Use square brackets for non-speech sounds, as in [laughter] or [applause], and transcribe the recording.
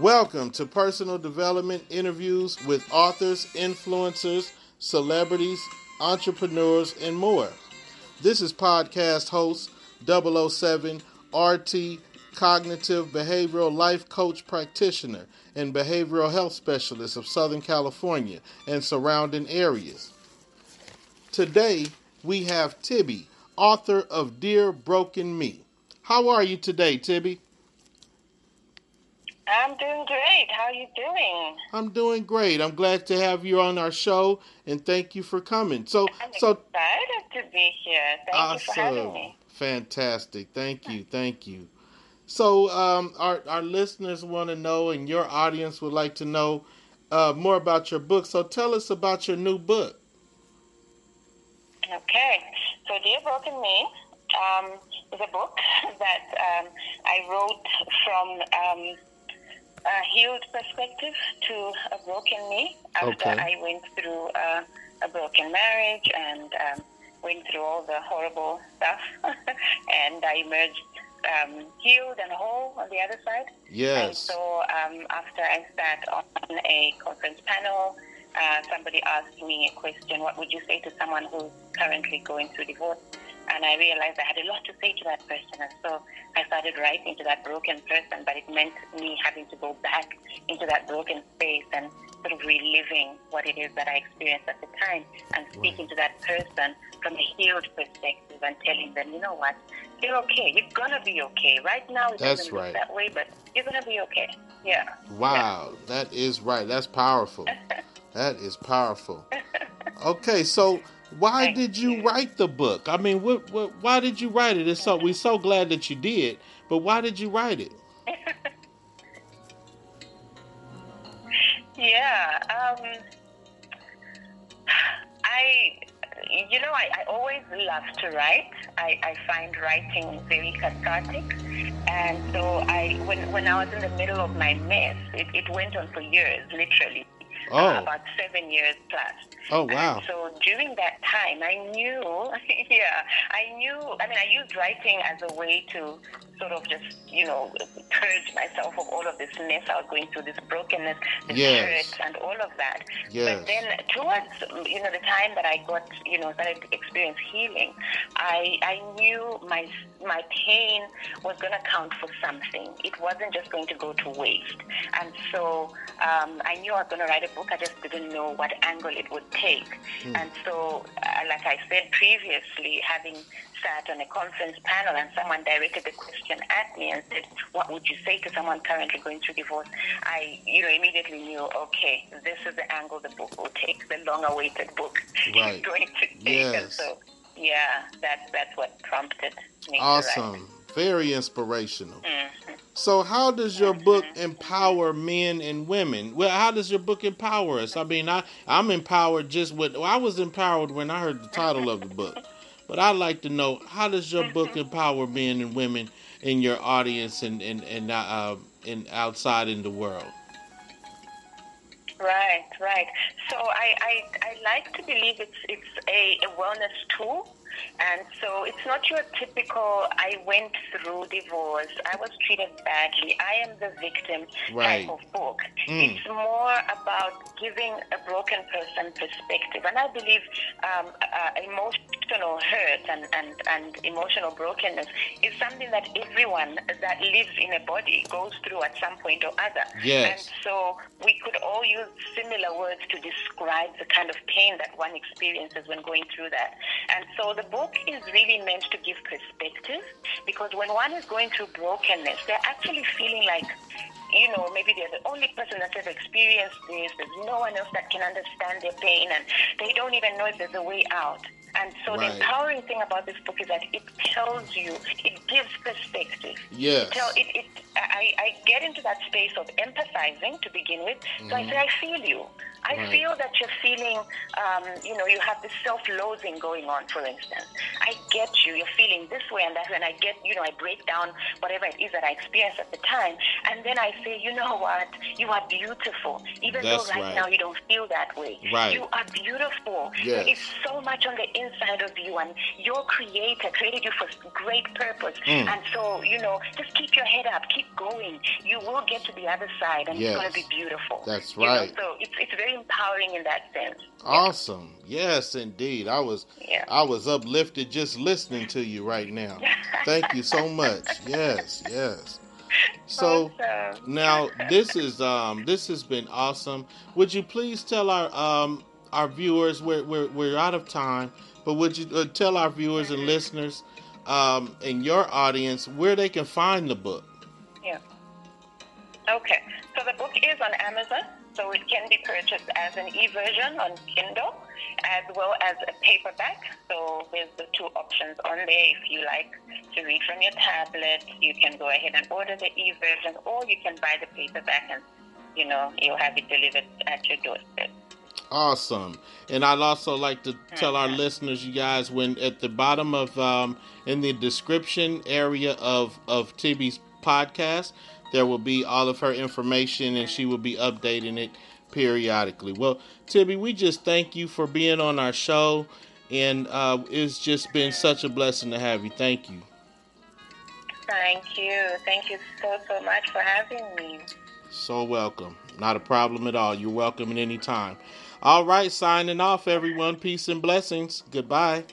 Welcome to personal development interviews with authors, influencers, celebrities, entrepreneurs, and more. This is podcast host 007 RT cognitive behavioral life coach practitioner and behavioral health specialist of Southern California and surrounding areas. Today, we have Tebby, author of Dear Broken Me. How are you today, Tebby? I'm doing great. How are you doing? I'm doing great. I'm glad to have you on our show and thank you for coming. So I'm so excited to be here. Thank you for having me. Fantastic. Thank you. Thank you. So um, our our listeners want to know and your audience would like to know uh, more about your book. So tell us about your new book. Okay. So Dear Broken Me um, is a book [laughs] that um, I wrote from um, a healed perspective to a broken me after Okay. I went through uh, a broken marriage and um, went through all the horrible stuff, [laughs] and I emerged um, healed and whole on the other side. And Yes. so um, after I sat on a conference panel, uh, somebody asked me a question, what would you say to someone who's currently going through divorce? And I realized I had a lot to say to that person. And so I started writing to that broken person, but it meant me having to go back into that broken space and sort of reliving what it is that I experienced at the time and speaking to that person from a healed perspective and telling them, you know what, you're okay. You're going to be okay. Right now, it That's doesn't look right. that way, but you're going to be okay. Yeah. Wow, that is right. That's powerful. [laughs] That is powerful. Okay, so why Thank did you you. write the book? I mean, what, what, why did you write it? It's so we're so glad that you did, but why did you write it? [laughs] Yeah. Um, I, you know, I, I always love to write. I, I find writing very cathartic. And so I, when, when I was in the middle of my mess, it, it went on for years, literally. Oh. Uh, about seven years plus. Oh, wow. And so during that time, I knew, [laughs] yeah, I knew, I mean, I used writing as a way to sort of just, you know, purge myself of all of this mess I was going through, this brokenness, this Yes. hurt, and all of that. Yes. But then towards, you know, the time that I got, you know, started to experience healing, I, I knew my, my pain was going to count for something. It wasn't just going to go to waste. And so um, I knew I was going to write a book. I just didn't know what angle it would take. And so, uh, like I said previously, having sat on a conference panel and someone directed the question at me and said, "What would you say to someone currently going through divorce?" I, you know, immediately knew, okay, this is the angle the book will take. The long-awaited book [laughs] Right. is going to take. And Yes. so, yeah, that's that's what prompted me. Awesome. Very inspirational. Mhm. So, how does your book empower men and women? Well, how does your book empower us? I mean, I I'm empowered just with. Well, I was empowered when I heard the title of the book, but I'd like to know how does your book empower men and women in your audience and and and uh, and outside in the world? Right, right. So I, I, I like to believe it's it's a, a wellness tool. And so it's not your typical I went through divorce, I was treated badly, I am the victim Right. type of book. Mm. It's more about giving a broken person perspective. And I believe um, uh, emotional hurt and, and, and emotional brokenness is something that everyone that lives in a body goes through at some point or other. Yes. And so we could all use similar words to describe the kind of pain that one experiences when going through that. And so the book is really meant to give perspective because when one is going through brokenness, they're actually feeling like, you know, maybe they're the only person that's ever experienced this. There's no one else that can understand their pain and they don't even know if there's a way out. And so Right. the empowering thing about this book is that it tells you, it gives perspective. Yes. It tell, it, it, I, I get into that space of empathizing to begin with. So I mm-hmm. say, I feel you. I Right. feel that you're feeling, um, you know, you have this self-loathing going on, for instance. I get you. You're feeling this way and that way. And I get, you know, I break down whatever it is that I experience at the time. And then I say, you know what? You are beautiful. Even That's though right, right. now you don't feel that way. Right. You are beautiful. Yes. There is so much on the inside of you. And your creator created you for great purpose. Mm. And so, you know, just keep your head up. Keep going. You will get to the other side, and Yes. it's going to be beautiful. That's You know, right. so it's it's very empowering in that sense. Awesome. Yes, indeed. I was Yeah. I was uplifted just listening to you right now. [laughs] Thank you so much. Yes, yes. So Awesome. now this is um this has been awesome. Would you please tell our um our viewers we're we're, we're out of time, but would you uh, tell our viewers and listeners um and your audience where they can find the book? Yeah. Okay. So the book is on Amazon, so it can be purchased as an e-version on Kindle, as well as a paperback. So there's the two options on there. If you like to read from your tablet, you can go ahead and order the e-version, or you can buy the paperback, and you know you'll have it delivered at your doorstep. Awesome. And I'd also like to tell our listeners, you guys, when at the bottom of um, in the description area of of Tebby's podcast, there will be all of her information, and she will be updating it periodically. Well, Tebby, we just thank you for being on our show, and uh, it's just been such a blessing to have you. Thank you. Thank you. Thank you so so much for having me. So welcome. Not a problem at all. You're welcome at any time. All right, signing off, everyone. Peace and blessings. Goodbye.